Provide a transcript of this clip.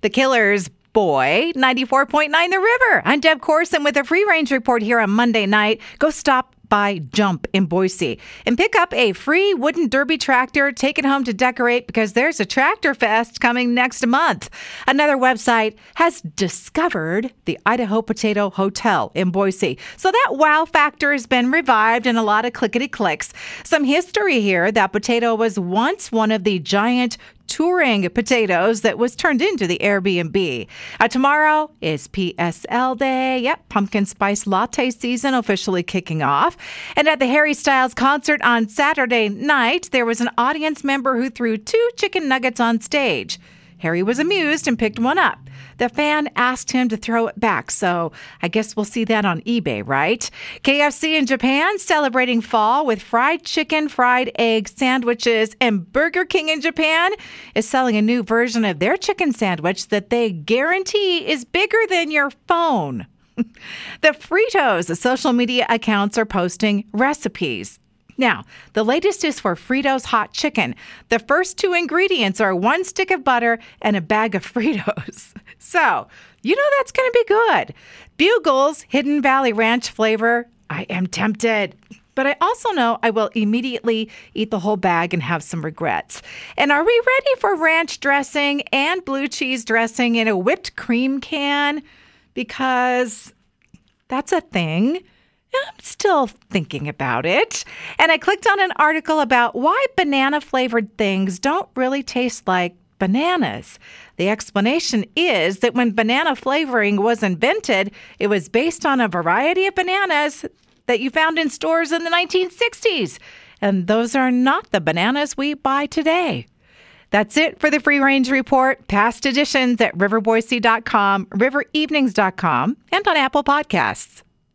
The Killers Boy, 94.9 The River. I'm Deb Corson with a free range report here on Monday night. Go stop by Jump in Boise and pick up a free wooden derby tractor, take it home to decorate because there's a tractor fest coming next month. Another website has discovered the Idaho Potato Hotel in Boise. So that wow factor has been revived and a lot of clickety clicks. Some history here that potato was once one of the giant touring potatoes that was turned into the Airbnb. Uh, tomorrow is PSL Day. Yep, pumpkin spice latte season officially kicking off. And at the Harry Styles concert on Saturday night, there was an audience member who threw two chicken nuggets on stage. Harry was amused and picked one up. The fan asked him to throw it back, so I guess we'll see that on eBay, right? KFC in Japan celebrating fall with fried chicken, fried egg sandwiches, and Burger King in Japan is selling a new version of their chicken sandwich that they guarantee is bigger than your phone. the Fritos social media accounts are posting recipes. Now, the latest is for Fritos hot chicken. The first two ingredients are one stick of butter and a bag of Fritos. So, you know that's going to be good. Bugles Hidden Valley Ranch flavor. I am tempted. But I also know I will immediately eat the whole bag and have some regrets. And are we ready for ranch dressing and blue cheese dressing in a whipped cream can? Because that's a thing. I'm still thinking about it. And I clicked on an article about why banana flavored things don't really taste like bananas. The explanation is that when banana flavoring was invented, it was based on a variety of bananas that you found in stores in the 1960s. And those are not the bananas we buy today. That's it for the Free Range Report. Past editions at riverboise.com, riverevenings.com, and on Apple Podcasts.